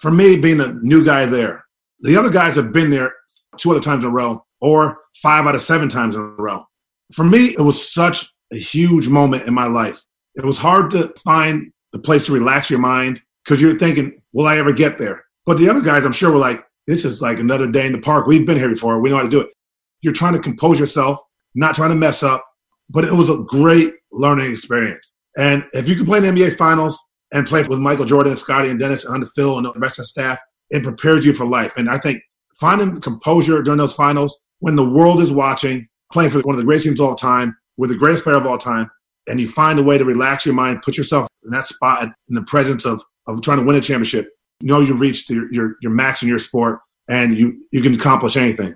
for me, being a new guy there, the other guys have been there two other times in a row or five out of seven times in a row. For me, it was such a huge moment in my life. It was hard to find the place to relax your mind because you're thinking, will I ever get there? But the other guys, I'm sure, were like, this is like another day in the park. We've been here before. We know how to do it. You're trying to compose yourself, not trying to mess up. But it was a great learning experience. And if you can play in the NBA Finals and play with Michael Jordan, and Scottie, and Dennis, and Phil, and the rest of the staff, it prepares you for life. And I think finding composure during those finals when the world is watching, playing for one of the greatest teams of all time, with the greatest player of all time, and you find a way to relax your mind, put yourself in that spot in the presence of, of trying to win a championship, you know you've reached your, your, your max in your sport and you, you can accomplish anything.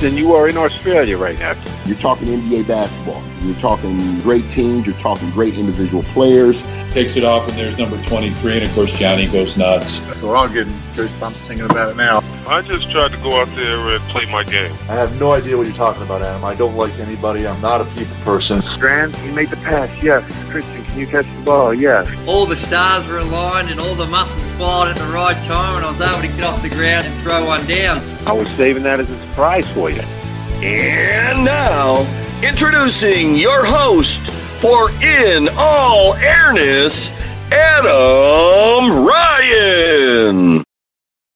Then you are in Australia right now. You're talking NBA basketball. You're talking great teams. You're talking great individual players. Takes it off, and there's number 23, and of course Johnny goes nuts. So we're all getting goosebumps thinking about it now. I just tried to go out there and play my game. I have no idea what you're talking about, Adam. I don't like anybody. I'm not a people person. Strand, you made the pass. Yes. Christian, can you catch the ball? Yes. All the stars were aligned and all the muscles fired at the right time, and I was able to get off the ground and throw one down. I was saving that as a surprise for you. And now, introducing your host for In All Airness, Adam Ryan.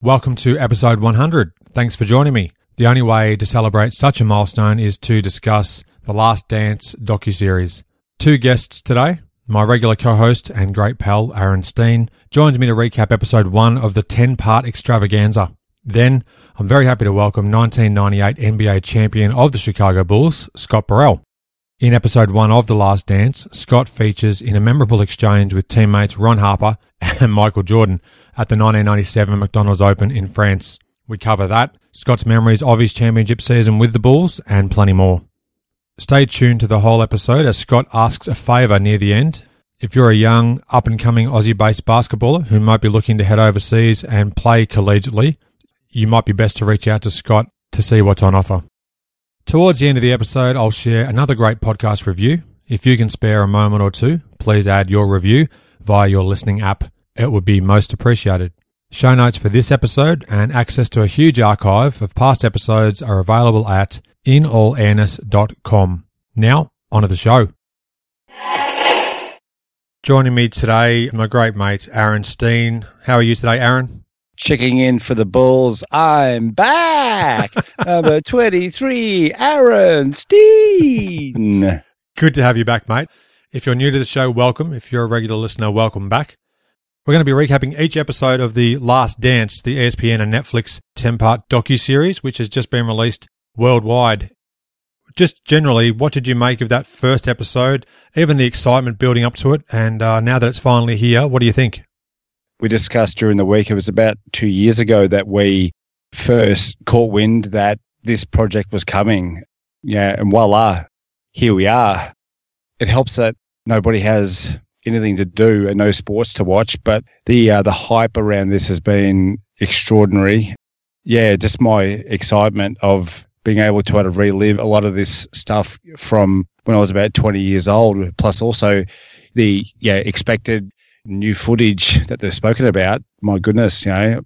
Welcome to episode 100. Thanks for joining me. The only way to celebrate such a milestone is to discuss the Last Dance docu-series. Two guests today. My regular co-host and great pal Aaron Steen joins me to recap episode 1 of the 10-part extravaganza. Then, I'm very happy to welcome 1998 NBA champion of the Chicago Bulls, Scott Burrell. In episode 1 of The Last Dance, Scott features in a memorable exchange with teammates Ron Harper and Michael Jordan at the 1997 McDonald's Open in France. We cover that, Scott's memories of his championship season with the Bulls, and plenty more. Stay tuned to the whole episode as Scott asks a favour near the end. If you're a young, up and coming Aussie based basketballer who might be looking to head overseas and play collegiately, you might be best to reach out to Scott to see what's on offer. Towards the end of the episode, I'll share another great podcast review. If you can spare a moment or two, please add your review via your listening app. It would be most appreciated. Show notes for this episode and access to a huge archive of past episodes are available at inallairness.com. Now, on to the show. Joining me today, my great mate, Aaron Steen. How are you today, Aaron? Checking in for the Bulls. I'm back. Number 23, Aaron Steen. Good to have you back, mate. If you're new to the show, welcome. If you're a regular listener, welcome back. We're going to be recapping each episode of The Last Dance, the ESPN and Netflix 10 part docu-series, which has just been released worldwide. Just generally, what did you make of that first episode? Even the excitement building up to it, and uh, now that it's finally here, what do you think? We discussed during the week, it was about two years ago that we first caught wind that this project was coming. Yeah, and voila, here we are. It helps that nobody has anything to do and no sports to watch, but the uh, the hype around this has been extraordinary. Yeah, just my excitement of being able to, to relive a lot of this stuff from when I was about 20 years old, plus also the yeah expected new footage that they've spoken about. My goodness, you know,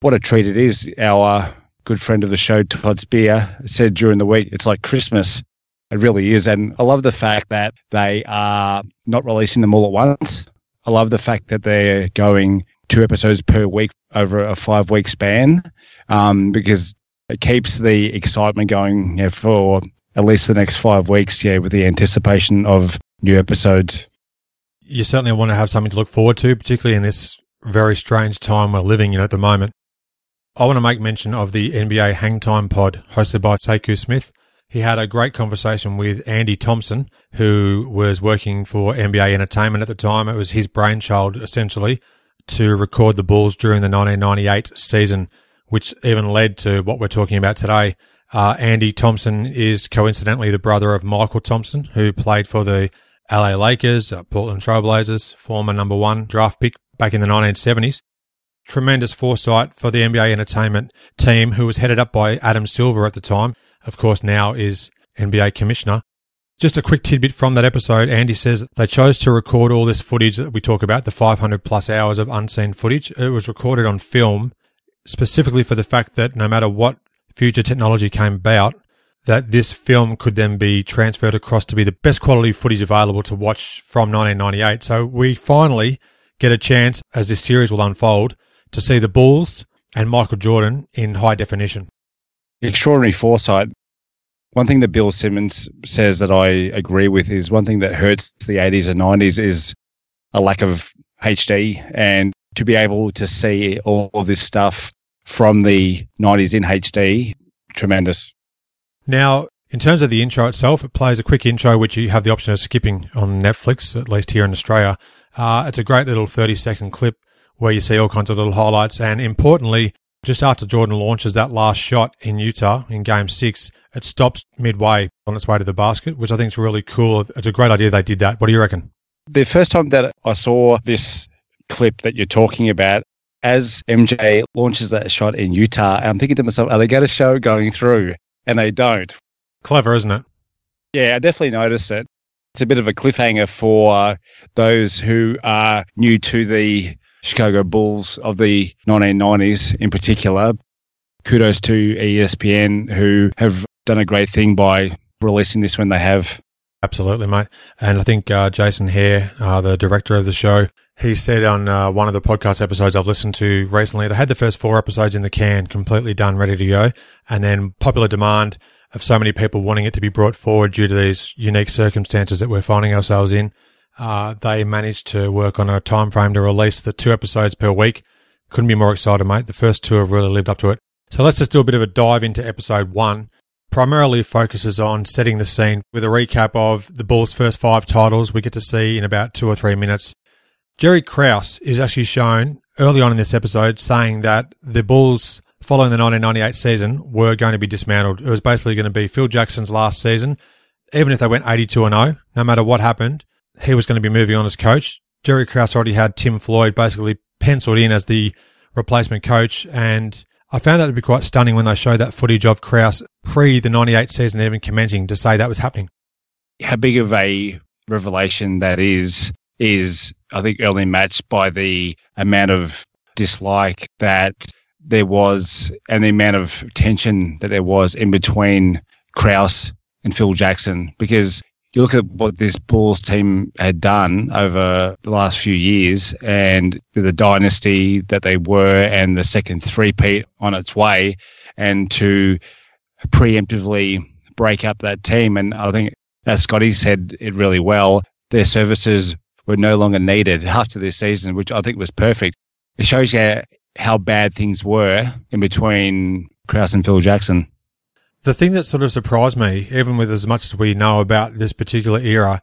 what a treat it is. Our good friend of the show, Todd Spear, said during the week, it's like Christmas. It really is. And I love the fact that they are not releasing them all at once. I love the fact that they're going two episodes per week over a five week span um, because it keeps the excitement going for at least the next five weeks, yeah, with the anticipation of new episodes you certainly want to have something to look forward to, particularly in this very strange time we're living in at the moment. I want to make mention of the NBA Hangtime Pod hosted by Sekou Smith. He had a great conversation with Andy Thompson, who was working for NBA Entertainment at the time. It was his brainchild, essentially, to record the Bulls during the 1998 season, which even led to what we're talking about today. Uh, Andy Thompson is coincidentally the brother of Michael Thompson, who played for the LA Lakers, uh, Portland Trailblazers, former number one draft pick back in the 1970s. Tremendous foresight for the NBA entertainment team, who was headed up by Adam Silver at the time. Of course, now is NBA commissioner. Just a quick tidbit from that episode. Andy says they chose to record all this footage that we talk about, the 500 plus hours of unseen footage. It was recorded on film specifically for the fact that no matter what future technology came about, that this film could then be transferred across to be the best quality footage available to watch from 1998. So we finally get a chance, as this series will unfold, to see the Bulls and Michael Jordan in high definition. Extraordinary foresight. One thing that Bill Simmons says that I agree with is one thing that hurts the 80s and 90s is a lack of HD and to be able to see all this stuff from the 90s in HD, tremendous. Now, in terms of the intro itself, it plays a quick intro, which you have the option of skipping on Netflix, at least here in Australia. Uh, it's a great little 30 second clip where you see all kinds of little highlights. And importantly, just after Jordan launches that last shot in Utah in game six, it stops midway on its way to the basket, which I think is really cool. It's a great idea they did that. What do you reckon? The first time that I saw this clip that you're talking about, as MJ launches that shot in Utah, I'm thinking to myself, are they going to show going through? And they don't. Clever, isn't it? Yeah, I definitely noticed it. It's a bit of a cliffhanger for those who are new to the Chicago Bulls of the 1990s in particular. Kudos to ESPN who have done a great thing by releasing this when they have. Absolutely, mate. And I think uh, Jason Hehir, uh, the director of the show, he said on uh, one of the podcast episodes I've listened to recently, they had the first four episodes in the can, completely done, ready to go. And then popular demand of so many people wanting it to be brought forward due to these unique circumstances that we're finding ourselves in. Uh, they managed to work on a time frame to release the two episodes per week. Couldn't be more excited, mate. The first two have really lived up to it. So let's just do a bit of a dive into episode one primarily focuses on setting the scene with a recap of the Bulls' first five titles we get to see in about two or three minutes. Jerry Krause is actually shown early on in this episode saying that the Bulls, following the 1998 season, were going to be dismantled. It was basically going to be Phil Jackson's last season. Even if they went 82 and 0, no matter what happened, he was going to be moving on as coach. Jerry Krause already had Tim Floyd basically penciled in as the replacement coach and I found that to be quite stunning when they showed that footage of Krause pre the 98 season even commencing to say that was happening. How big of a revelation that is, is I think only matched by the amount of dislike that there was and the amount of tension that there was in between Krause and Phil Jackson because you look at what this Bulls team had done over the last few years and the dynasty that they were and the second three-peat on its way and to preemptively break up that team. And I think, as Scotty said it really well, their services were no longer needed after this season, which I think was perfect. It shows you how bad things were in between Krause and Phil Jackson. The thing that sort of surprised me, even with as much as we know about this particular era,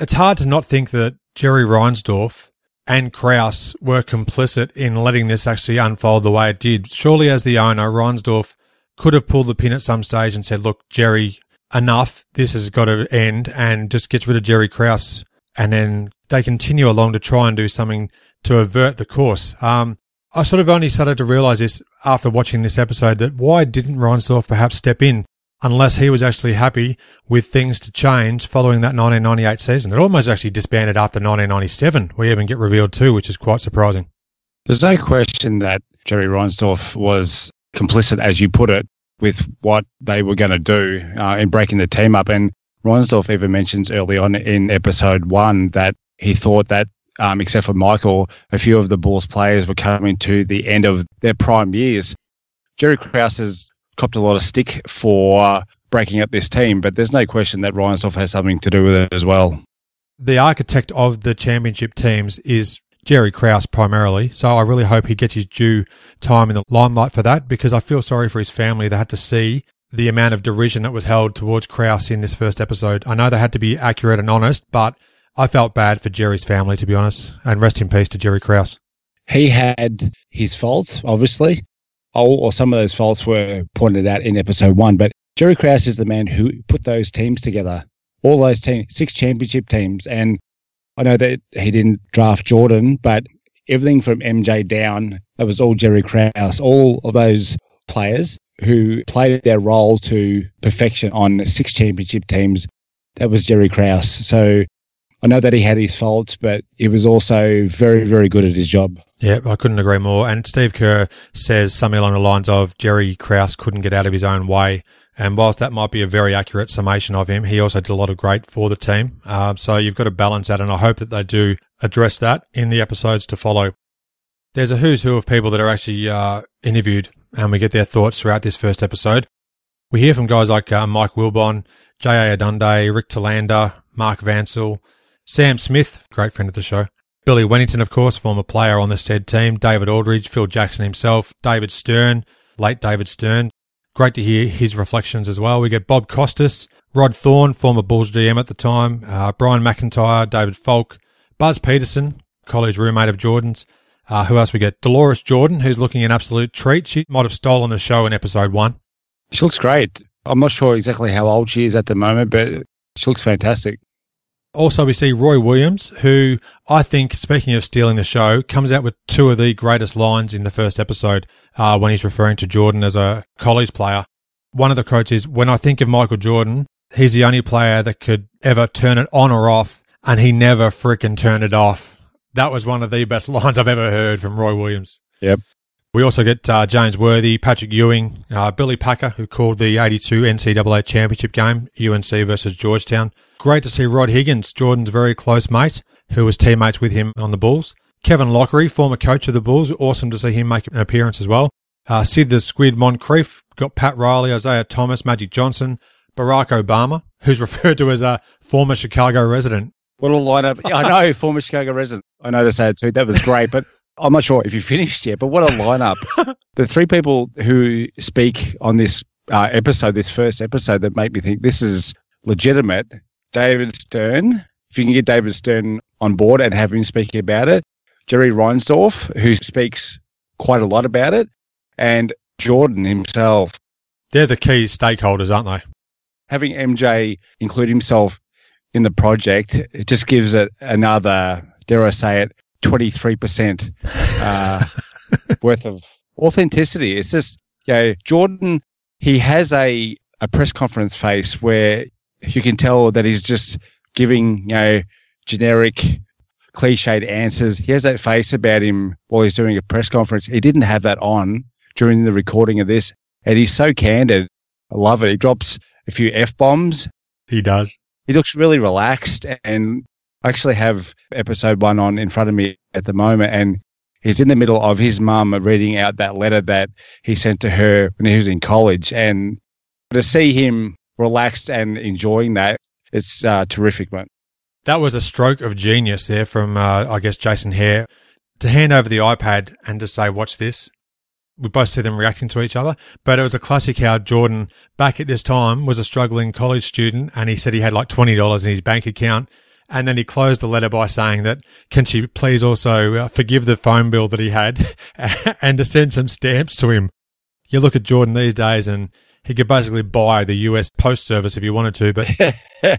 it's hard to not think that Jerry Reinsdorf and Krause were complicit in letting this actually unfold the way it did. Surely, as the owner, Reinsdorf could have pulled the pin at some stage and said, look, Jerry, enough. This has got to end and just gets rid of Jerry Krause. And then they continue along to try and do something to avert the course. Um, I sort of only started to realize this after watching this episode that why didn't Reinsdorf perhaps step in unless he was actually happy with things to change following that 1998 season? It almost actually disbanded after 1997. We even get revealed too, which is quite surprising. There's no question that Jerry Reinsdorf was complicit, as you put it, with what they were going to do uh, in breaking the team up. And Reinsdorf even mentions early on in episode one that he thought that um, except for Michael, a few of the Bulls players were coming to the end of their prime years. Jerry Krause has copped a lot of stick for breaking up this team, but there's no question that Reinsdorf has something to do with it as well. The architect of the championship teams is Jerry Krause primarily, so I really hope he gets his due time in the limelight for that because I feel sorry for his family. They had to see the amount of derision that was held towards Krause in this first episode. I know they had to be accurate and honest, but I felt bad for Jerry's family, to be honest, and rest in peace to Jerry Krause. He had his faults, obviously, all, or some of those faults were pointed out in episode one. But Jerry Krause is the man who put those teams together, all those teams, six championship teams. And I know that he didn't draft Jordan, but everything from MJ down, that was all Jerry Krause, all of those players who played their role to perfection on six championship teams that was Jerry Krause. So I know that he had his faults, but he was also very, very good at his job. Yeah, I couldn't agree more. And Steve Kerr says something along the lines of Jerry Krause couldn't get out of his own way. And whilst that might be a very accurate summation of him, he also did a lot of great for the team. Uh, so you've got to balance that, and I hope that they do address that in the episodes to follow. There's a who's who of people that are actually uh, interviewed, and we get their thoughts throughout this first episode. We hear from guys like uh, Mike Wilbon, J.A. Adande, Rick Telander, Mark Vancil, Sam Smith, great friend of the show, Billy Wennington, of course, former player on the said team, David Aldridge, Phil Jackson himself, David Stern, late David Stern. Great to hear his reflections as well. We get Bob Costas, Rod Thorn, former Bulls GM at the time, uh, Brian McIntyre, David Falk, Buzz Peterson, college roommate of Jordan's. Uh, who else we get? Dolores Jordan, who's looking an absolute treat. She might have stolen the show in episode one. She looks great. I'm not sure exactly how old she is at the moment, but she looks fantastic. Also, we see Roy Williams, who I think, speaking of stealing the show, comes out with two of the greatest lines in the first episode uh, when he's referring to Jordan as a college player. One of the quotes is, When I think of Michael Jordan, he's the only player that could ever turn it on or off, and he never fricking turned it off. That was one of the best lines I've ever heard from Roy Williams. Yep. We also get uh, James Worthy, Patrick Ewing, uh, Billy Packer, who called the 82 NCAA championship game, UNC versus Georgetown. Great to see Rod Higgins, Jordan's very close mate, who was teammates with him on the Bulls. Kevin Loughery, former coach of the Bulls, awesome to see him make an appearance as well. Uh, Sid the Squid Moncrief, got Pat Riley, Isiah Thomas, Magic Johnson, Barack Obama, who's referred to as a former Chicago resident. What a lineup. I know, former Chicago resident. I say it too. That was great, but I'm not sure if you finished yet, but what a lineup. the three people who speak on this uh, episode, this first episode, that make me think this is legitimate. David Stern, if you can get David Stern on board and have him speaking about it, Jerry Reinsdorf, who speaks quite a lot about it, and Jordan himself. They're the key stakeholders, aren't they? Having MJ include himself in the project, it just gives it another, dare I say it, 23% uh, worth of authenticity. It's just, you know, Jordan, he has a, a press conference face where you can tell that he's just giving, you know, generic, cliched answers. He has that face about him while he's doing a press conference. He didn't have that on during the recording of this. And he's so candid. I love it. He drops a few F bombs. He does. He looks really relaxed and I actually have episode one on in front of me at the moment, and he's in the middle of his mum reading out that letter that he sent to her when he was in college, and to see him relaxed and enjoying that, it's uh, terrific, man. That was a stroke of genius there from, uh, I guess, Jason Hehir to hand over the iPad and to say, "Watch this." We both see them reacting to each other, but it was a classic how Jordan, back at this time, was a struggling college student, and he said he had like twenty dollars in his bank account and then he closed the letter by saying that, can she please also uh, forgive the phone bill that he had and to send some stamps to him? You look at Jordan these days and he could basically buy the US Post Service if he wanted to, but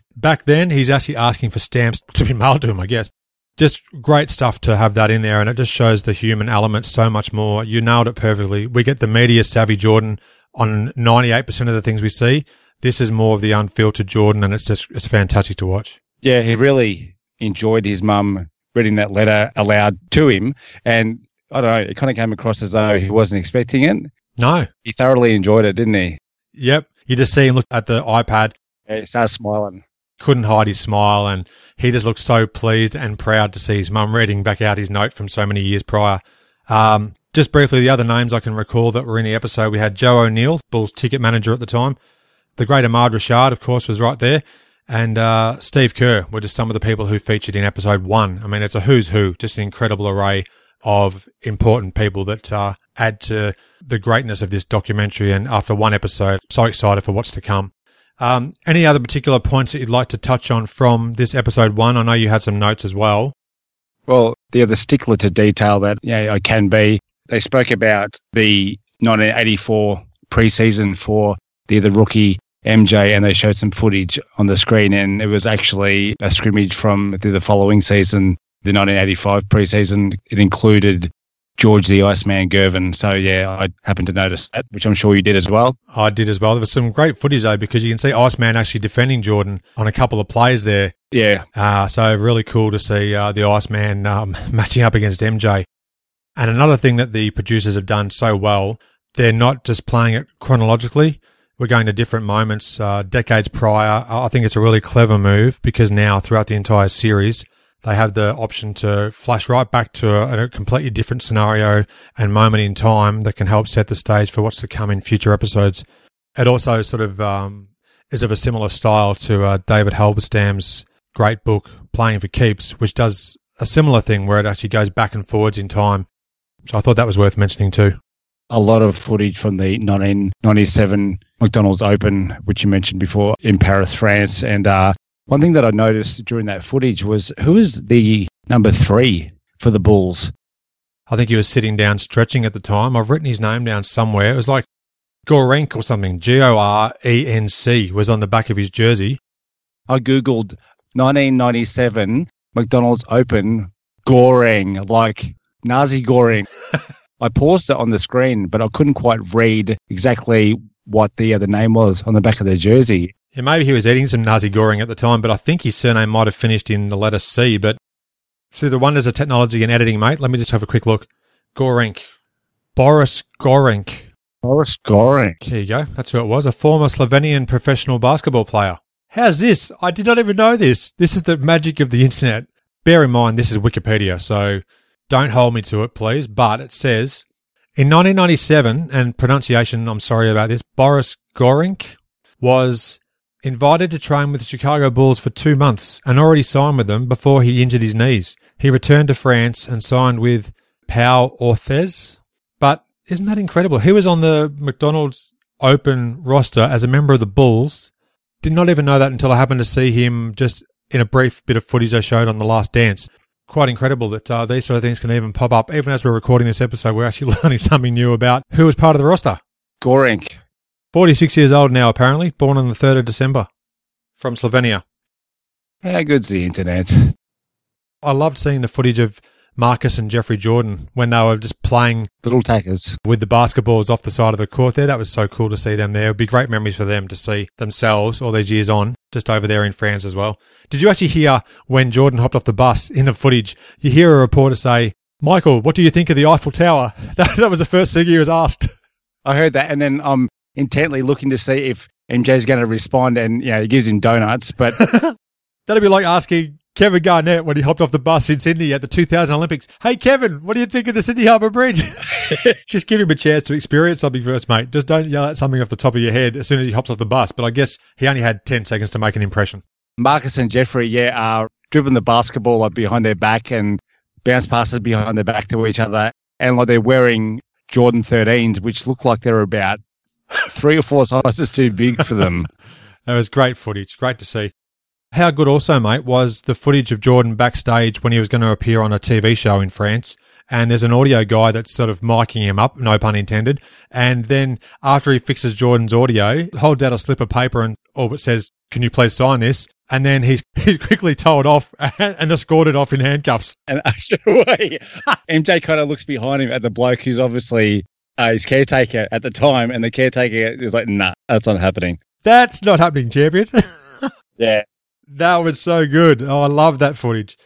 back then he's actually asking for stamps to be mailed to him, I guess. Just great stuff to have that in there, and it just shows the human element so much more. You nailed it perfectly. We get the media savvy Jordan on 98% of the things we see. This is more of the unfiltered Jordan, and it's just, it's fantastic to watch. Yeah, he really enjoyed his mum reading that letter aloud to him. And I don't know, it kind of came across as though he wasn't expecting it. No. He thoroughly enjoyed it, didn't he? Yep. You just see him look at the iPad. Yeah, he starts smiling. Couldn't hide his smile, and he just looked so pleased and proud to see his mum reading back out his note from so many years prior. Um, just briefly, the other names I can recall that were in the episode, we had Joe O'Neill, Bulls ticket manager at the time. The great Ahmad Rashad, of course, was right there and uh, Steve Kerr were just some of the people who featured in episode one. I mean, it's a who's who, just an incredible array of important people that uh, add to the greatness of this documentary. And after one episode, so excited for what's to come. Um, any other particular points that you'd like to touch on from this episode one? I know you had some notes as well. Well, the other stickler to detail that yeah, I can be. They spoke about the 1984 preseason for the the rookie MJ and they showed some footage on the screen and it was actually a scrimmage from the, following season, the 1985 preseason. It included George the Iceman Gervin. So yeah, I happened to notice that, which I'm sure you did as well. I did as well. There was some great footage though because you can see Iceman actually defending Jordan on a couple of plays there. Yeah. Uh, so really cool to see uh, the Iceman um, matching up against MJ. And another thing that the producers have done so well, they're not just playing it chronologically. We're going to different moments, uh, decades prior. I think it's a really clever move because now throughout the entire series, they have the option to flash right back to a, a, completely different scenario and moment in time that can help set the stage for what's to come in future episodes. It also sort of um, is of a similar style to uh, David Halberstam's great book, Playing for Keeps, which does a similar thing where it actually goes back and forwards in time. So I thought that was worth mentioning too. A lot of footage from the 1997 McDonald's Open, which you mentioned before, in Paris, France. And uh, one thing that I noticed during that footage was who was the number three for the Bulls? I think he was sitting down stretching at the time. I've written his name down somewhere. It was like Gorenc or something. G O R E N C was on the back of his jersey. I Googled 1997 McDonald's Open Goreng, like Nasi Goreng. I paused it on the screen, but I couldn't quite read exactly what the other name was on the back of their jersey. Yeah, maybe he was eating some Nasi Goreng at the time, but I think his surname might have finished in the letter C. But through the wonders of technology and editing, mate, let me just have a quick look. Gorenc. Boris Gorenc. Boris Gorenc. There you go. That's who it was. A former Slovenian professional basketball player. How's this? I did not even know this. This is the magic of the internet. Bear in mind, this is Wikipedia, so don't hold me to it, please. But it says in 1997, and pronunciation, I'm sorry about this, Boris Gorink was invited to train with the Chicago Bulls for two months and already signed with them before he injured his knees. He returned to France and signed with Pau Orthez. But isn't that incredible? He was on the McDonald's Open roster as a member of the Bulls. Did not even know that until I happened to see him just in a brief bit of footage I showed on The Last Dance. Quite incredible that uh, these sort of things can even pop up. Even as we're recording this episode, we're actually learning something new about who was part of the roster. Gorenc. 46 years old now, apparently, born on the 3rd of December from Slovenia. How good's the internet? I loved seeing the footage of Marcus and Jeffrey Jordan when they were just playing little tackers with the basketballs off the side of the court there. That was so cool to see them there. It'd be great memories for them to see themselves all these years on, just over there in France as well. Did you actually hear when Jordan hopped off the bus in the footage? You hear a reporter say, Michael, what do you think of the Eiffel Tower? That, that was the first thing he was asked. I heard that, and then I'm intently looking to see if MJ's going to respond, and you know, he gives him donuts. But that'd be like asking Kevin Garnett when he hopped off the bus in Sydney at the 2000 Olympics. Hey, Kevin, what do you think of the Sydney Harbour Bridge? Just give him a chance to experience something first, mate. Just don't yell at something off the top of your head as soon as he hops off the bus. But I guess he only had 10 seconds to make an impression. Marcus and Jeffrey, yeah, uh, are dribbling the basketball like behind their back and bounce passes behind their back to each other. And like they're wearing Jordan 13s, which look like they're about three or four sizes too big for them. that was great footage. Great to see. How good also, mate, was the footage of Jordan backstage when he was going to appear on a TV show in France. And there's an audio guy that's sort of miking him up, no pun intended. And then after he fixes Jordan's audio, holds out a slip of paper and but says, can you please sign this? And then he's, he's quickly told off and, and escorted off in handcuffs. And actually, MJ kind of looks behind him at the bloke who's obviously uh, his caretaker at the time. And the caretaker is like, nah, that's not happening. That's not happening, champion. yeah. That was so good. Oh, I love that footage.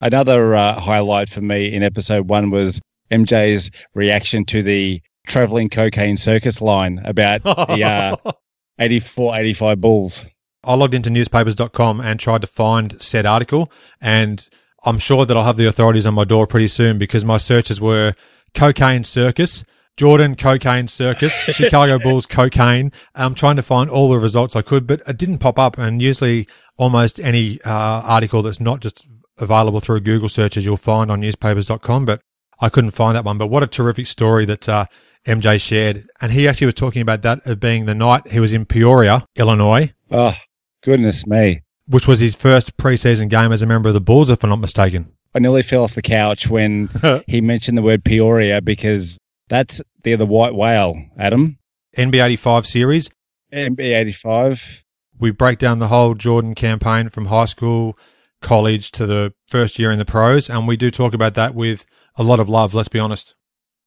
Another uh, highlight for me in episode one was MJ's reaction to the traveling cocaine circus line about the uh, 84 85 Bulls. I logged into newspapers.com and tried to find said article, and I'm sure that I'll have the authorities on my door pretty soon because my searches were cocaine circus Jordan Cocaine Circus, Chicago Bulls Cocaine. I'm trying to find all the results I could, but it didn't pop up. And usually, almost any uh, article that's not just available through Google searches, you'll find on newspapers.com. But I couldn't find that one. But what a terrific story that uh, MJ shared. And he actually was talking about that as being the night he was in Peoria, Illinois. Oh, goodness me. Which was his first preseason game as a member of the Bulls, if I'm not mistaken. I nearly fell off the couch when he mentioned the word Peoria because that's they're the white whale, Adam. NB85 series. NB85. We break down the whole Jordan campaign from high school, college to the first year in the pros, and we do talk about that with a lot of love, let's be honest.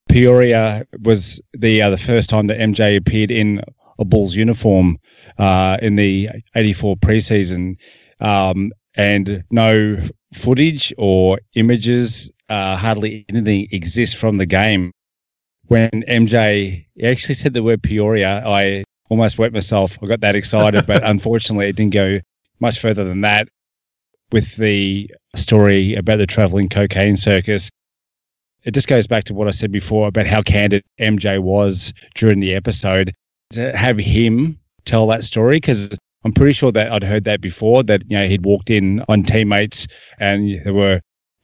Peoria was the uh, the first time that MJ appeared in a Bulls uniform uh, in the '84 preseason, um, and no footage or images, uh, hardly anything exists from the game. When MJ actually said the word Peoria, I almost wet myself. I got that excited, but unfortunately, it didn't go much further than that. With the story about the traveling cocaine circus, it just goes back to what I said before about how candid MJ was during the episode. To have him tell that story, because I'm pretty sure that I'd heard that before, that you know he'd walked in on teammates and there were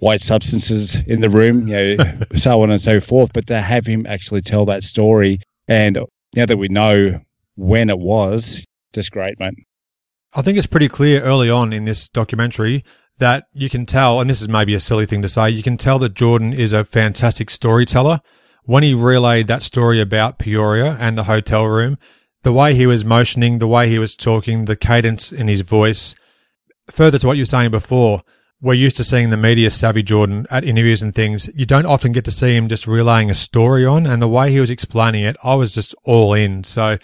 white substances in the room, you know, so on and so forth. But to have him actually tell that story, and now that we know when it was, just great, mate. I think it's pretty clear early on in this documentary that you can tell, and this is maybe a silly thing to say, you can tell that Jordan is a fantastic storyteller. When he relayed that story about Peoria and the hotel room, the way he was motioning, the way he was talking, the cadence in his voice, further to what you were saying before, we're used to seeing the media savvy Jordan at interviews and things. You don't often get to see him just relaying a story on, and the way he was explaining it, I was just all in. So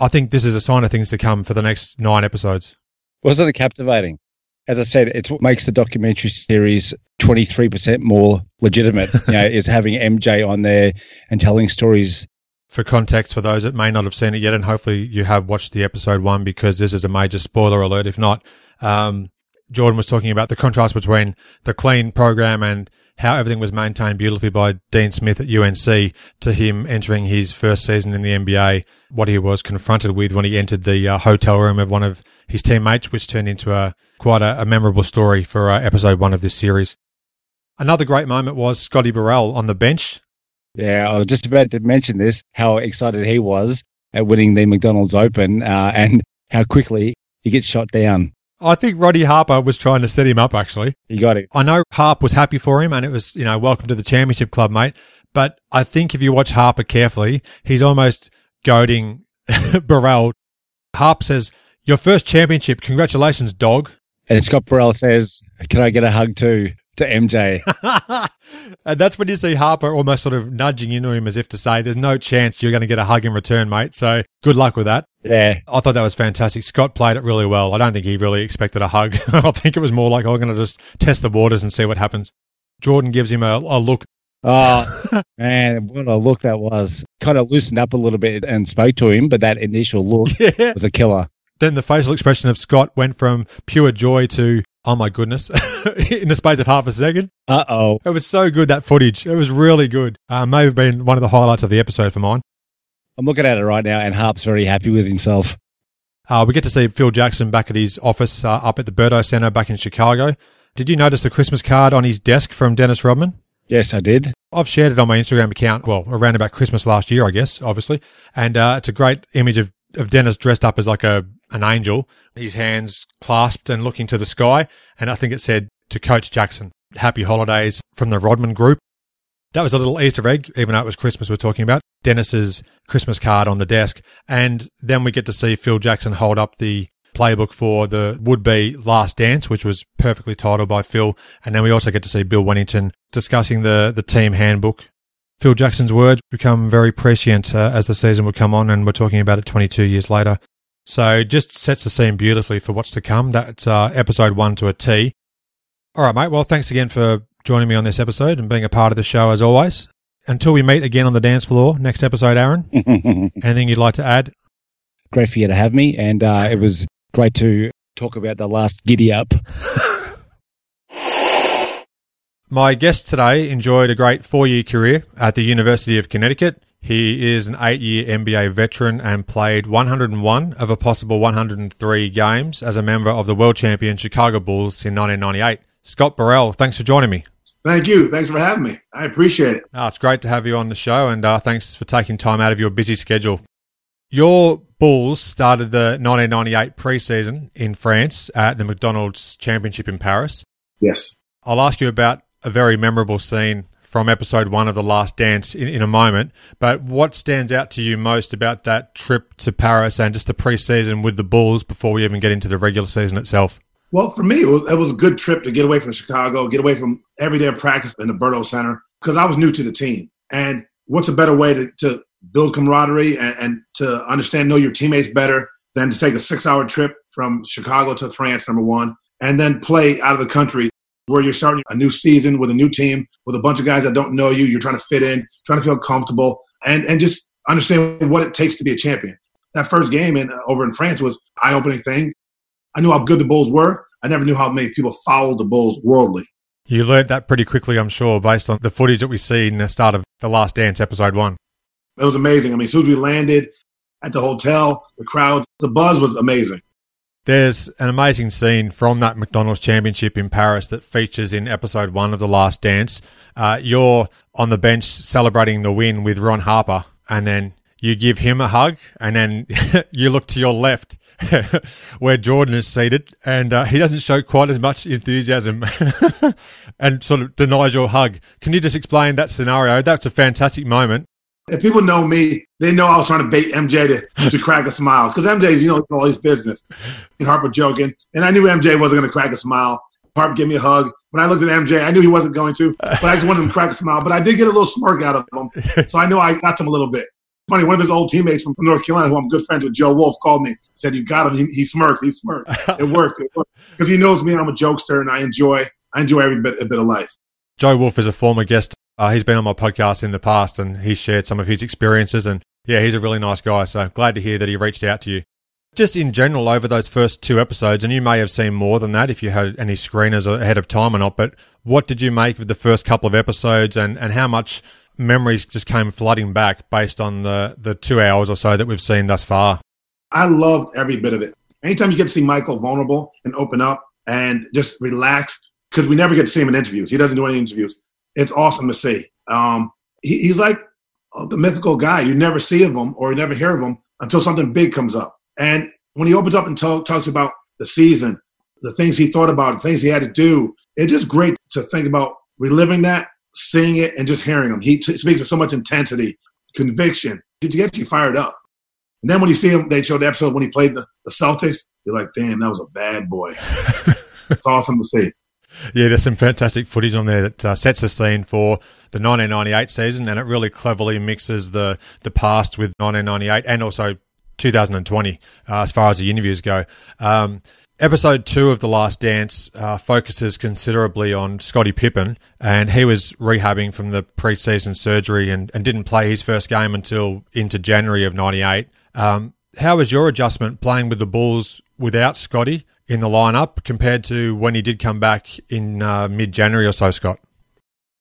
I think this is a sign of things to come for the next nine episodes. Wasn't it captivating? As I said, it's what makes the documentary series 23% more legitimate, you know, is having MJ on there and telling stories. For context, for those that may not have seen it yet, and hopefully you have watched the episode one because this is a major spoiler alert. If not, um, Jordan was talking about the contrast between the clean program and how everything was maintained beautifully by Dean Smith at UNC to him entering his first season in the NBA, what he was confronted with when he entered the uh, hotel room of one of his teammates, which turned into a quite a, a memorable story for uh, episode one of this series. Another great moment was Scotty Burrell on the bench. Yeah, I was just about to mention this, how excited he was at winning the McDonald's Open uh, and how quickly he gets shot down. I think Roddy Harper was trying to set him up, actually. You got it. I know Harp was happy for him and it was, you know, welcome to the championship club, mate. But I think if you watch Harper carefully, he's almost goading Burrell. Harp says, Your first championship. Congratulations, dog. And Scott Burrell says, Can I get a hug too? To MJ. and that's when you see Harper almost sort of nudging into him as if to say, There's no chance you're going to get a hug in return, mate. So good luck with that. Yeah. I thought that was fantastic. Scott played it really well. I don't think he really expected a hug. I think it was more like, I'm going to just test the waters and see what happens. Jordan gives him a, a look. Oh, man, what a look that was. Kind of loosened up a little bit and spoke to him, but that initial look yeah. was a killer. Then the facial expression of Scott went from pure joy to, oh my goodness, in the space of half a second. Uh oh. It was so good, that footage. It was really good. Uh, may have been one of the highlights of the episode for mine. I'm looking at it right now, and Harp's very happy with himself. Uh, we get to see Phil Jackson back at his office uh, up at the Berto Center back in Chicago. Did you notice the Christmas card on his desk from Dennis Rodman? Yes, I did. I've shared it on my Instagram account, well, around about Christmas last year, I guess, obviously. And uh, it's a great image of, of Dennis dressed up as like a an angel, his hands clasped and looking to the sky. And I think it said to Coach Jackson, Happy Holidays from the Rodman Group. That was a little Easter egg, even though it was Christmas we're talking about. Dennis's Christmas card on the desk. And then we get to see Phil Jackson hold up the playbook for the would be Last Dance, which was perfectly titled by Phil. And then we also get to see Bill Wennington discussing the, the team handbook. Phil Jackson's words become very prescient uh, as the season would come on, and we're talking about it 22 years later. So just sets the scene beautifully for what's to come. That's uh, episode one to a T. All right, mate. Well, thanks again for joining me on this episode and being a part of the show as always. Until we meet again on the dance floor next episode, Aaron, anything you'd like to add? Great for you to have me, and uh, it was great to talk about the last giddy up. My guest today enjoyed a great four year career at the University of Connecticut. He is an eight year NBA veteran and played 101 of a possible 103 games as a member of the world champion Chicago Bulls in 1998. Scott Burrell, thanks for joining me. Thank you. Thanks for having me. I appreciate it. Oh, it's great to have you on the show, and uh, thanks for taking time out of your busy schedule. Your Bulls started the 1998 preseason in France at the McDonald's Championship in Paris. Yes. I'll ask you about a very memorable scene from episode one of The Last Dance in, in a moment. But what stands out to you most about that trip to Paris and just the preseason with the Bulls before we even get into the regular season itself? Well, for me, it was, it was a good trip to get away from Chicago, get away from everyday practice in the Berto Center, because I was new to the team. And what's a better way to, to build camaraderie and, and to understand, know your teammates better than to take a six hour trip from Chicago to France, number one, and then play out of the country where you're starting a new season with a new team with a bunch of guys that don't know you. You're trying to fit in, trying to feel comfortable, and, and just understand what it takes to be a champion. That first game in, over in France was eye opening thing. I knew how good the Bulls were. I never knew how many people followed the Bulls worldly. You learned that pretty quickly, I'm sure, based on the footage that we see in the start of The Last Dance, episode one. It was amazing. I mean, as soon as we landed at the hotel, the crowd, the buzz was amazing. There's an amazing scene from that McDonald's Championship in Paris that features in episode one of The Last Dance. Uh, you're on the bench celebrating the win with Ron Harper, and then you give him a hug, and then you look to your left where Jordan is seated, and uh, he doesn't show quite as much enthusiasm and sort of denies your hug. Can you just explain that scenario? That's a fantastic moment. If people know me, they know I was trying to bait MJ to, to crack a smile because MJ's, you know, it's all his business. And Harper joking, and I knew MJ wasn't going to crack a smile. Harper gave me a hug. When I looked at MJ, I knew he wasn't going to, but I just wanted him to crack a smile. But I did get a little smirk out of him, so I know I got to him a little bit. Funny, one of his old teammates from North Carolina, who I'm good friends with, Joe Wolf, called me. Said, "You got him." He, he smirked. He smirked. It worked. Because he knows me. I'm a jokester, and I enjoy. I enjoy every bit a bit of life. Joe Wolf is a former guest uh, he's been on my podcast in the past and he shared some of his experiences. And yeah, he's a really nice guy. So glad to hear that he reached out to you. Just in general, over those first two episodes, and you may have seen more than that if you had any screeners ahead of time or not, but what did you make of the first couple of episodes and, and how much memories just came flooding back based on the, the two hours or so that we've seen thus far? I loved every bit of it. Anytime you get to see Michael vulnerable and open up and just relaxed, because we never get to see him in interviews. He doesn't do any interviews it's awesome to see. Um, he, he's like the mythical guy. You never see of him or you never hear of him until something big comes up. And when he opens up and talk, talks about the season, the things he thought about, the things he had to do, it's just great to think about reliving that, seeing it, and just hearing him. He t- speaks with so much intensity, conviction to get you fired up. And then when you see him, they showed the episode when he played the, the Celtics. You're like, damn, that was a bad boy. it's awesome to see. Yeah, there's some fantastic footage on there that uh, sets the scene for the 1998 season, and it really cleverly mixes the the past with 1998 and also 2020 uh, as far as the interviews go. Um, episode two of The Last Dance uh, focuses considerably on Scottie Pippen, and he was rehabbing from the preseason surgery and, and didn't play his first game until into January of '98. Um, how was your adjustment playing with the Bulls without Scottie? in the lineup compared to when he did come back in uh, mid January or so, Scott?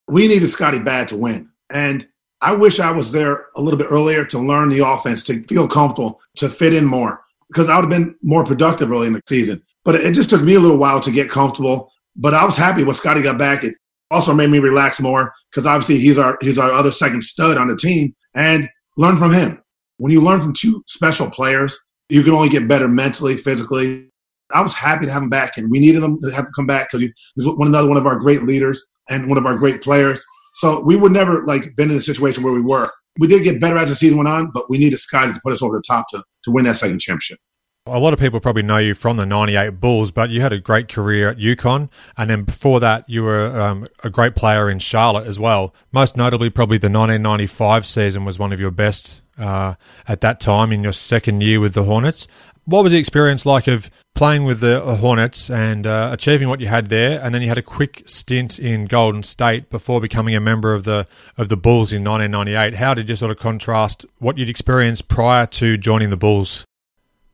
We needed Scottie bad to win. And I wish I was there a little bit earlier to learn the offense, to feel comfortable, to fit in more, because I would have been more productive early in the season. But it just took me a little while to get comfortable. But I was happy when Scotty got back. It also made me relax more because obviously he's our he's our other second stud on the team and learn from him. When you learn from two special players, you can only get better mentally, physically, I was happy to have him back, and we needed him to have him come back because he's one another one of our great leaders and one of our great players. So we would never like been in a situation where we were. We did get better as the season went on, but we needed Scottie to put us over the top to to win that second championship. A lot of people probably know you from the 98 Bulls, but you had a great career at UConn. And then before that, you were um, a great player in Charlotte as well. Most notably, probably the 1995 season was one of your best uh, at that time in your second year with the Hornets. What was the experience like of playing with the Hornets and uh, achieving what you had there, and then you had a quick stint in Golden State before becoming a member of the of the Bulls in 1998? How did you sort of contrast what you'd experienced prior to joining the Bulls?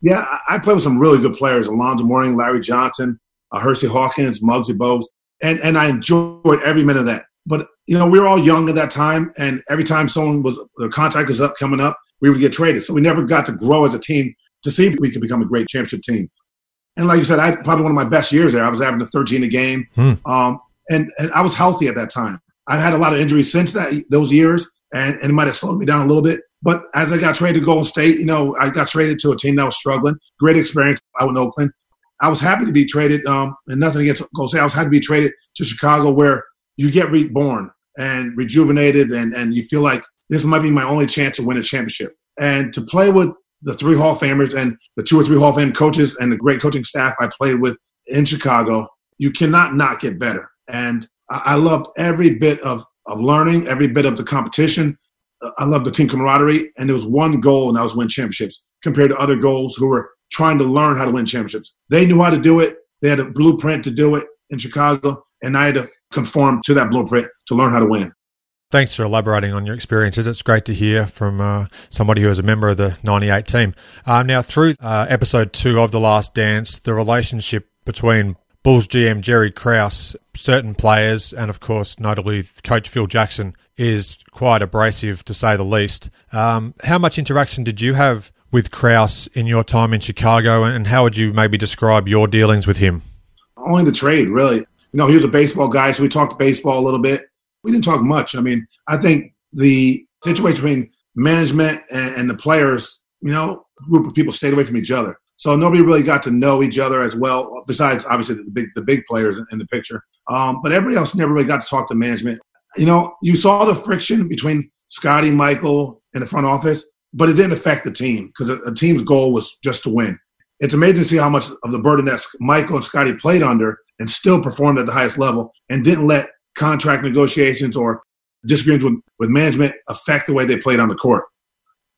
Yeah, I played with some really good players: Alonzo Mourning, Larry Johnson, uh, Hersey Hawkins, Muggsy Bogues, and and I enjoyed every minute of that. But you know, we were all young at that time, and every time someone was their contract was up coming up, we would get traded. So we never got to grow as a team to see if we could become a great championship team. And like you said, I probably one of my best years there. I was averaging 13 a game, hmm. um, and, and I was healthy at that time. I've had a lot of injuries since that those years, and, and it might have slowed me down a little bit. But as I got traded to Golden State, you know, I got traded to a team that was struggling. Great experience out in Oakland. I was happy to be traded, um, and nothing against Golden State. I was happy to be traded to Chicago, where you get reborn and rejuvenated, and and you feel like this might be my only chance to win a championship. And to play with the three Hall of Famers and the two or three Hall of Fame coaches and the great coaching staff I played with in Chicago, you cannot not get better. And I, I loved every bit of, of learning, every bit of the competition. I love the team camaraderie, and there was one goal, and that was win championships compared to other goals who were trying to learn how to win championships. They knew how to do it. They had a blueprint to do it in Chicago, and I had to conform to that blueprint to learn how to win. Thanks for elaborating on your experiences. It's great to hear from uh, somebody who is a member of the 98 team. Uh, now, through uh, episode two of The Last Dance, the relationship between Bulls GM Jerry Krause, certain players, and of course, notably coach Phil Jackson, is quite abrasive to say the least. Um, how much interaction did you have with Krause in your time in Chicago, and how would you maybe describe your dealings with him? Only the trade, really. You know, he was a baseball guy, so we talked baseball a little bit we didn't talk much. I mean, I think the situation between management and, and the players, you know, group of people stayed away from each other. So nobody really got to know each other as well, besides obviously the big the big players in the picture. Um, but everybody else never really got to talk to management. You know, you saw the friction between Scotty, Michael, and the front office, but it didn't affect the team because a team's goal was just to win. It's amazing to see how much of the burden that Michael and Scotty played under and still performed at the highest level and didn't let contract negotiations or disagreements with, with management affect the way they played on the court.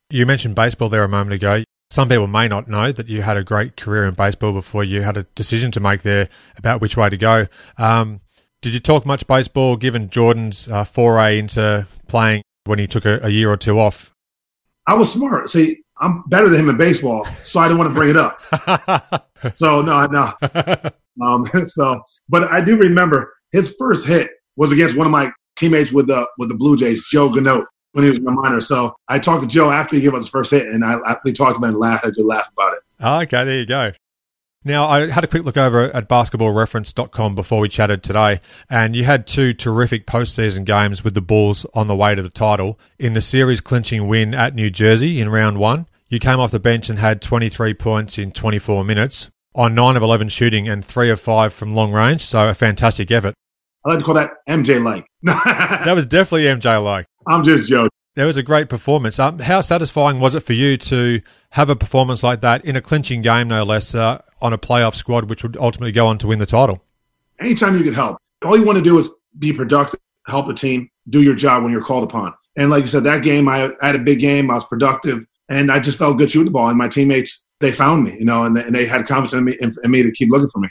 You mentioned baseball there a moment ago. Some people may not know that you had a great career in baseball before you had a decision to make there about which way to go. Um, did you talk much baseball given Jordan's uh, foray into playing when he took a, a year or two off? I was smart. See, I'm better than him in baseball, so I didn't want to bring it up. so no, no. Um, so, but I do remember his first hit was against one of my teammates with the with the Blue Jays, Joe Ganote, when he was in the minor. So I talked to Joe after he gave up his first hit, and I, we talked about it and laughed, had a good laugh about it. Oh, okay, there you go. Now, I had a quick look over at basketballreference.com before we chatted today, and you had two terrific postseason games with the Bulls on the way to the title. In the series clinching win at New Jersey in round one, you came off the bench and had 23 points in 24 minutes on 9 of 11 shooting and 3 of 5 from long range, so a fantastic effort. I like to call that MJ like. that was definitely MJ like. I'm just joking. That was a great performance. Um, how satisfying was it for you to have a performance like that in a clinching game, no less, uh, on a playoff squad, which would ultimately go on to win the title? Anytime you can help, all you want to do is be productive, help the team, do your job when you're called upon. And like you said, that game, I, I had a big game. I was productive, and I just felt good shooting the ball. And my teammates, they found me, you know, and they, and they had confidence in me, me to keep looking for me.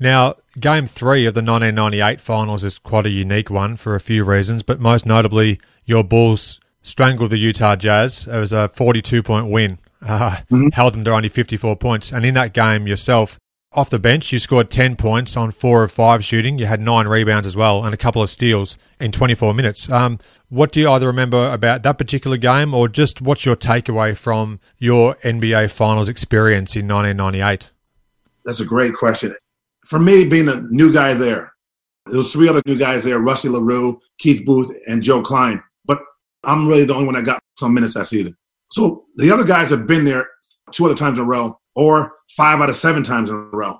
Now, game three of the 1998 finals is quite a unique one for a few reasons, but most notably, your Bulls strangled the Utah Jazz. It was a 42 point win, uh, mm-hmm. held them to only 54 points. And in that game yourself, off the bench, you scored 10 points on four of five shooting. You had nine rebounds as well and a couple of steals in 24 minutes. Um, what do you either remember about that particular game or just what's your takeaway from your NBA finals experience in 1998? That's a great question for me, being a new guy there, there was three other new guys there: Rusty LaRue, Keith Booth, and Joe Kleine. But I'm really the only one that got some minutes that season. So the other guys have been there two other times in a row, or five out of seven times in a row.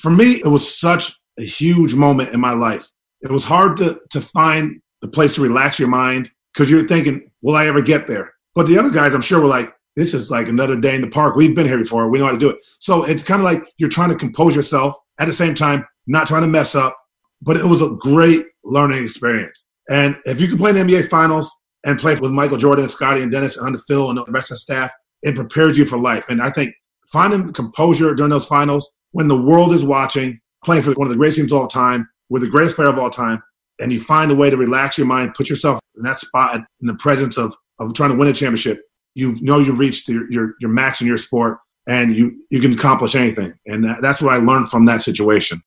For me, it was such a huge moment in my life. It was hard to to find the place to relax your mind because you're thinking, "Will I ever get there?" But the other guys, I'm sure, were like, "This is like another day in the park. We've been here before. We know how to do it." So it's kind of like you're trying to compose yourself at the same time, not trying to mess up. But it was a great learning experience. And if you can play in the NBA Finals and play with Michael Jordan, Scotty, and Dennis, under Phil, and the rest of the staff, it prepares you for life. And I think finding composure during those finals when the world is watching, playing for one of the greatest teams of all time, with the greatest player of all time, and you find a way to relax your mind, put yourself in that spot in the presence of, of trying to win a championship, you know you've reached your, your, your max in your sport and you you can accomplish anything. And that's what I learned from that situation.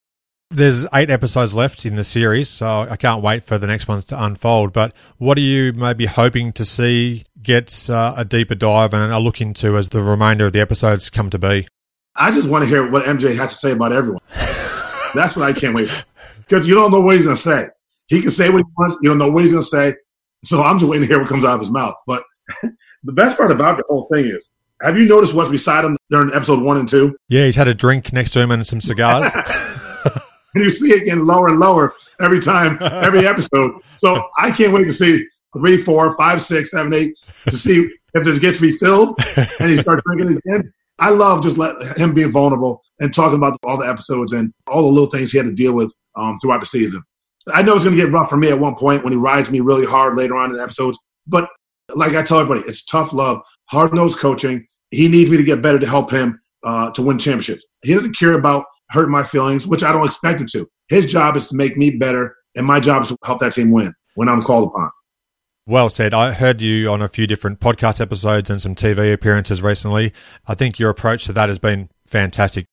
There's eight episodes left in the series, so I can't wait for the next ones to unfold. But what are you maybe hoping to see gets uh, a deeper dive and a look into as the remainder of the episodes come to be? I just want to hear what MJ has to say about everyone. That's what I can't wait because you don't know what he's going to say. He can say what he wants. You don't know what he's going to say. So I'm just waiting to hear what comes out of his mouth. But the best part about the whole thing is have you noticed what's beside him during episode one and two? Yeah, he's had a drink next to him and some cigars. and you see it getting lower and lower every time, every episode. So I can't wait to see three, four, five, six, seven, eight to see if this gets refilled and he starts drinking again. I love just let him being vulnerable and talking about all the episodes and all the little things he had to deal with um, throughout the season. I know it's going to get rough for me at one point when he rides me really hard later on in the episodes, but Like I tell everybody, it's tough love, hard nosed coaching. He needs me to get better to help him uh, to win championships. He doesn't care about hurting my feelings, which I don't expect him to. His job is to make me better, and my job is to help that team win when I'm called upon. Well said. I heard you on a few different podcast episodes and some TV appearances recently. I think your approach to that has been fantastic.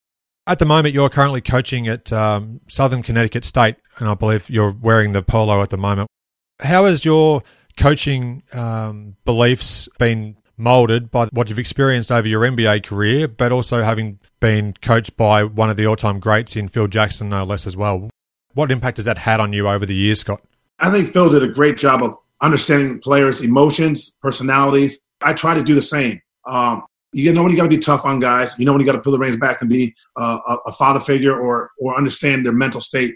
At the moment, you're currently coaching at um, Southern Connecticut State, and I believe you're wearing the polo at the moment. How has your coaching um, beliefs been molded by what you've experienced over your NBA career, but also having been coached by one of the all time greats in Phil Jackson, no less, as well? What impact has that had on you over the years, Scott? I think Phil did a great job of understanding players' emotions, personalities. I try to do the same. Um, you know when you got to be tough on guys. You know when you got to pull the reins back and be uh, a father figure or or understand their mental state.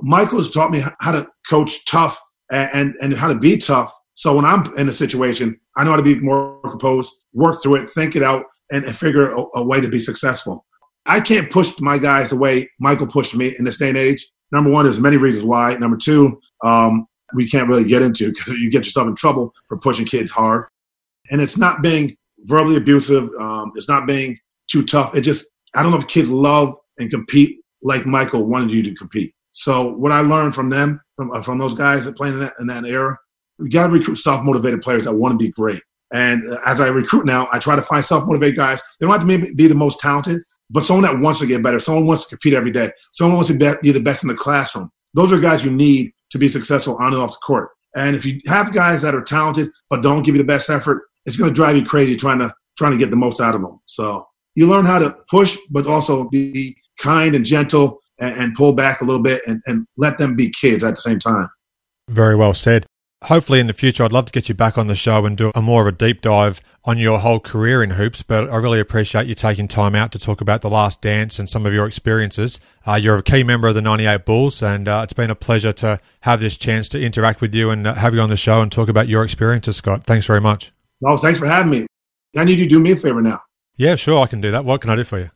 Michael has taught me how to coach tough and, and, and how to be tough. So when I'm in a situation, I know how to be more composed, work through it, think it out, and, and figure a, a way to be successful. I can't push my guys the way Michael pushed me in this day and age. Number one, there's many reasons why. Number two, um, we can't really get into because you get yourself in trouble for pushing kids hard. And it's not being verbally abusive. Um, it's not being too tough. It just, I don't know if kids love and compete like Michael wanted you to compete. So what I learned from them, from, uh, from those guys that played in that, in that era, we got to recruit self-motivated players that want to be great. And uh, as I recruit now, I try to find self-motivated guys. They don't have to be the most talented, but someone that wants to get better, someone wants to compete every day, someone wants to be the best in the classroom. Those are guys you need to be successful on and off the court. And if you have guys that are talented but don't give you the best effort, it's going to drive you crazy trying to trying to get the most out of them. So you learn how to push, but also be kind and gentle and, and pull back a little bit and, and let them be kids at the same time. Very well said hopefully in the future, I'd love to get you back on the show and do a more of a deep dive on your whole career in hoops. But I really appreciate you taking time out to talk about the last dance and some of your experiences. Uh, you're a key member of the 98 Bulls, and uh, it's been a pleasure to have this chance to interact with you and uh, have you on the show and talk about your experiences, Scott. Thanks very much. No, thanks for having me. I need you to do me a favor now. Yeah, sure, I can do that. What can I do for you?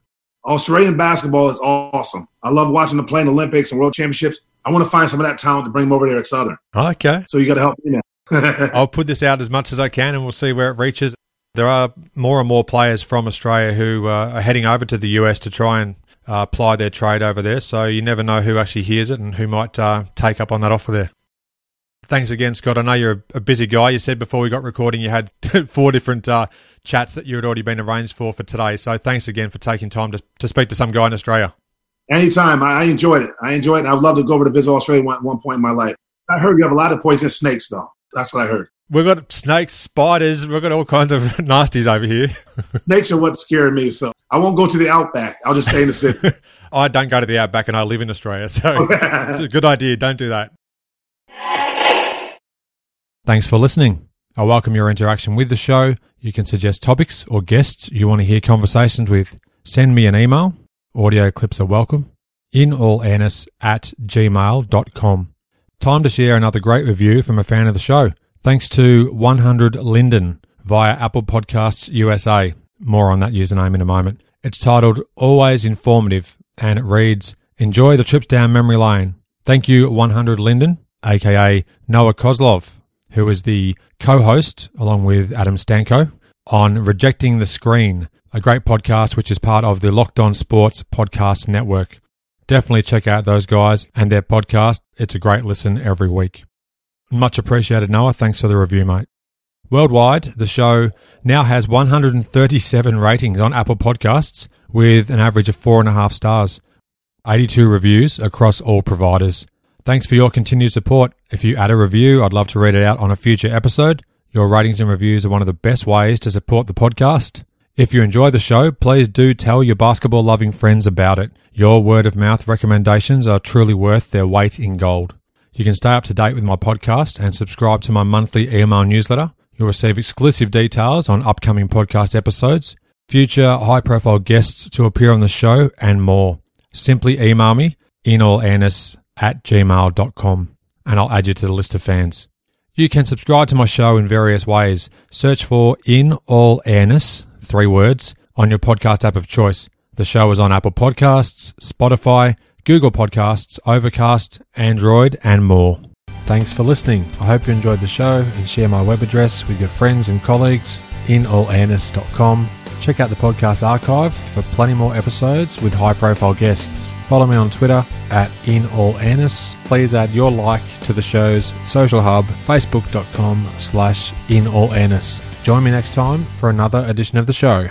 Australian basketball is awesome. I love watching them play in Olympics and World Championships. I want to find some of that talent to bring them over there at Southern. Okay. So you got to help me now. I'll put this out as much as I can and we'll see where it reaches. There are more and more players from Australia who uh, are heading over to the US to try and uh, apply their trade over there. So you never know who actually hears it and who might uh, take up on that offer there. Thanks again, Scott. I know you're a busy guy. You said before we got recording you had four different uh, chats that you had already been arranged for for today. So thanks again for taking time to, to speak to some guy in Australia. Anytime. I, enjoyed it. I enjoyed it. I'd love to go over to visit Australia at one point in my life. I heard you have a lot of poisonous snakes, though. That's what I heard. We've got snakes, spiders. We've got all kinds of nasties over here. snakes are what scare me, so I won't go to the outback. I'll just stay in the city. I don't go to the outback, and I live in Australia, so it's a good idea. Don't do that. Thanks for listening. I welcome your interaction with the show. You can suggest topics or guests you want to hear conversations with. Send me an email. Audio clips are welcome. In all airness at gmail.com. Time to share another great review from a fan of the show. Thanks to 100 Linden via Apple Podcasts USA. More on that username in a moment. It's titled Always Informative and it reads Enjoy the trips down memory lane. Thank you, 100 Linden, aka Noah Kozlov, who is the co host, along with Adam Stanko, on Rejecting the Screen, a great podcast which is part of the Locked On Sports Podcast Network. Definitely check out those guys and their podcast. It's a great listen every week. Much appreciated, Noah. Thanks for the review, mate. Worldwide, the show now has 137 ratings on Apple Podcasts with an average of four and a half stars, 82 reviews across all providers. Thanks for your continued support. If you add a review, I'd love to read it out on a future episode. Your ratings and reviews are one of the best ways to support the podcast. If you enjoy the show, please do tell your basketball loving friends about it. Your word of mouth recommendations are truly worth their weight in gold. You can stay up to date with my podcast and subscribe to my monthly email newsletter. You'll receive exclusive details on upcoming podcast episodes, future high profile guests to appear on the show, and more. Simply email me in all at gmail.com and I'll add you to the list of fans. You can subscribe to my show in various ways. Search for In All Airness three words, on your podcast app of choice. The show is on Apple Podcasts, Spotify, Google Podcasts, Overcast, Android, and more. Thanks for listening. I hope you enjoyed the show and share my web address with your friends and colleagues in allairness.com. Check out the podcast archive for plenty more episodes with high profile guests. Follow me on Twitter at in all. Please add your like to the show's social hub, facebook.com slash in all airness. Join me next time for another edition of the show.